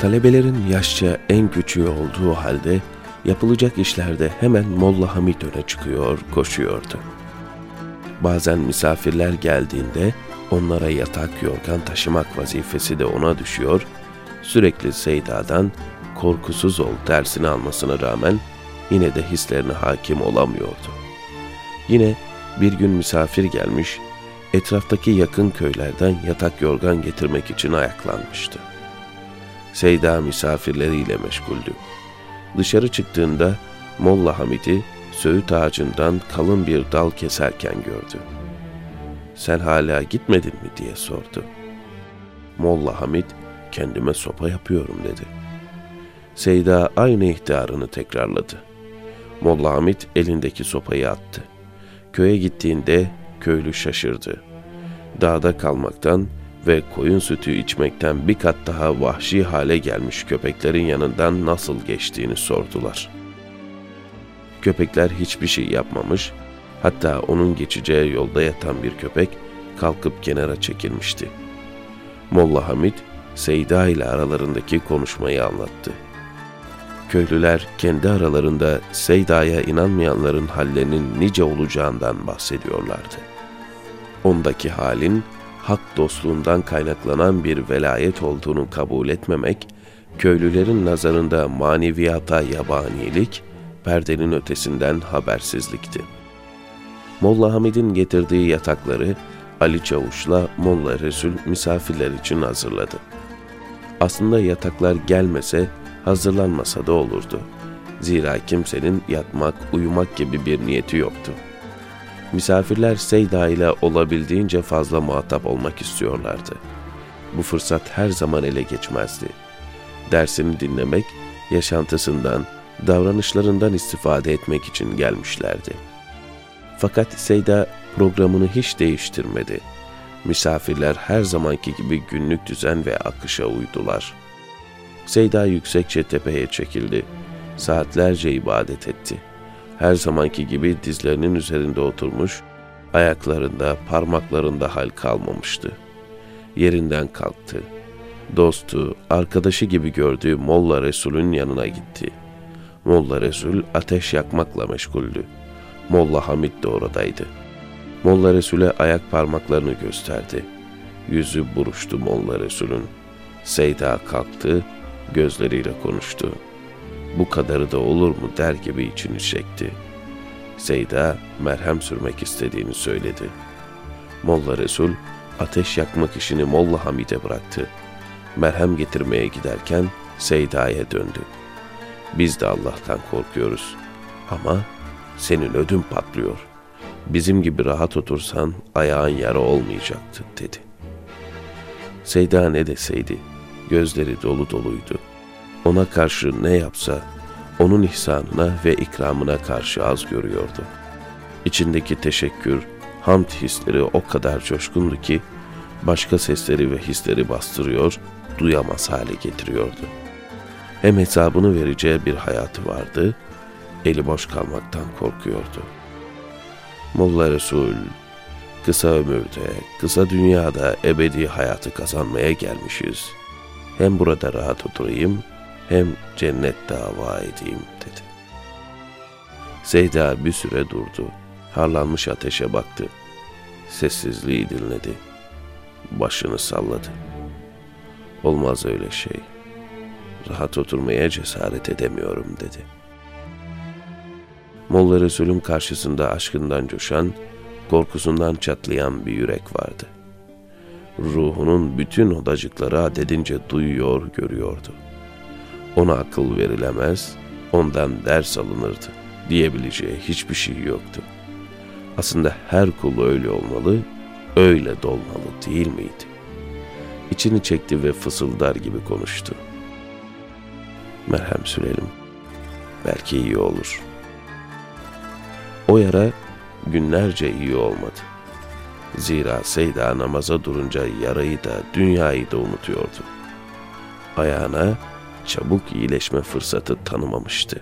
Talebelerin yaşça en küçüğü olduğu halde yapılacak işlerde hemen Molla Hamid öne çıkıyor, koşuyordu. Bazen misafirler geldiğinde onlara yatak yorgan taşımak vazifesi de ona düşüyor, sürekli Seyda'dan korkusuz ol dersini almasına rağmen yine de hislerine hakim olamıyordu. Yine bir gün misafir gelmiş, etraftaki yakın köylerden yatak yorgan getirmek için ayaklanmıştı. Seyda misafirleriyle meşguldü. Dışarı çıktığında Molla Hamid'i söğüt ağacından kalın bir dal keserken gördü. Sen hala gitmedin mi diye sordu. Molla Hamid kendime sopa yapıyorum dedi. Seyda aynı ihtarını tekrarladı. Molla Hamid elindeki sopayı attı. Köye gittiğinde köylü şaşırdı. Dağda kalmaktan ve koyun sütü içmekten bir kat daha vahşi hale gelmiş köpeklerin yanından nasıl geçtiğini sordular. Köpekler hiçbir şey yapmamış, hatta onun geçeceği yolda yatan bir köpek kalkıp kenara çekilmişti. Molla Hamid, Seyda ile aralarındaki konuşmayı anlattı. Köylüler kendi aralarında Seyda'ya inanmayanların hallerinin nice olacağından bahsediyorlardı. Ondaki halin hak dostluğundan kaynaklanan bir velayet olduğunu kabul etmemek, köylülerin nazarında maneviyata yabanilik, perdenin ötesinden habersizlikti. Molla Hamid'in getirdiği yatakları Ali Çavuş'la Molla Resul misafirler için hazırladı. Aslında yataklar gelmese, hazırlanmasa da olurdu. Zira kimsenin yatmak, uyumak gibi bir niyeti yoktu.'' Misafirler Seyda ile olabildiğince fazla muhatap olmak istiyorlardı. Bu fırsat her zaman ele geçmezdi. Dersini dinlemek, yaşantısından, davranışlarından istifade etmek için gelmişlerdi. Fakat Seyda programını hiç değiştirmedi. Misafirler her zamanki gibi günlük düzen ve akışa uydular. Seyda yüksekçe tepeye çekildi. Saatlerce ibadet etti.'' Her zamanki gibi dizlerinin üzerinde oturmuş, ayaklarında, parmaklarında hal kalmamıştı. Yerinden kalktı. Dostu, arkadaşı gibi gördüğü Molla Resul'ün yanına gitti. Molla Resul ateş yakmakla meşguldü. Molla Hamid de oradaydı. Molla Resul'e ayak parmaklarını gösterdi. Yüzü buruştu Molla Resul'ün. Seyda kalktı, gözleriyle konuştu.'' Bu kadarı da olur mu der gibi içini çekti. Seyda merhem sürmek istediğini söyledi. Molla Resul ateş yakmak işini Molla Hamid'e bıraktı. Merhem getirmeye giderken Seyda'ya döndü. Biz de Allah'tan korkuyoruz. Ama senin ödün patlıyor. Bizim gibi rahat otursan ayağın yara olmayacaktı dedi. Seyda ne deseydi gözleri dolu doluydu.'' Ona karşı ne yapsa onun ihsanına ve ikramına karşı az görüyordu. İçindeki teşekkür, hamd hisleri o kadar coşkundu ki başka sesleri ve hisleri bastırıyor, duyamaz hale getiriyordu. Hem hesabını vereceği bir hayatı vardı, eli boş kalmaktan korkuyordu. Molla Resul, kısa ömürde, kısa dünyada ebedi hayatı kazanmaya gelmişiz. Hem burada rahat oturayım, hem cennet dava edeyim dedi. Seyda bir süre durdu. Harlanmış ateşe baktı. Sessizliği dinledi. Başını salladı. Olmaz öyle şey. Rahat oturmaya cesaret edemiyorum dedi. Molla Resul'ün karşısında aşkından coşan, korkusundan çatlayan bir yürek vardı. Ruhunun bütün odacıkları adedince duyuyor, görüyordu.'' Ona akıl verilemez, ondan ders alınırdı diyebileceği hiçbir şey yoktu. Aslında her kul öyle olmalı, öyle dolmalı değil miydi? İçini çekti ve fısıldar gibi konuştu. Merhem sürelim. Belki iyi olur. O yara günlerce iyi olmadı. Zira Seyda namaza durunca yarayı da dünyayı da unutuyordu. Ayağına çabuk iyileşme fırsatı tanımamıştı.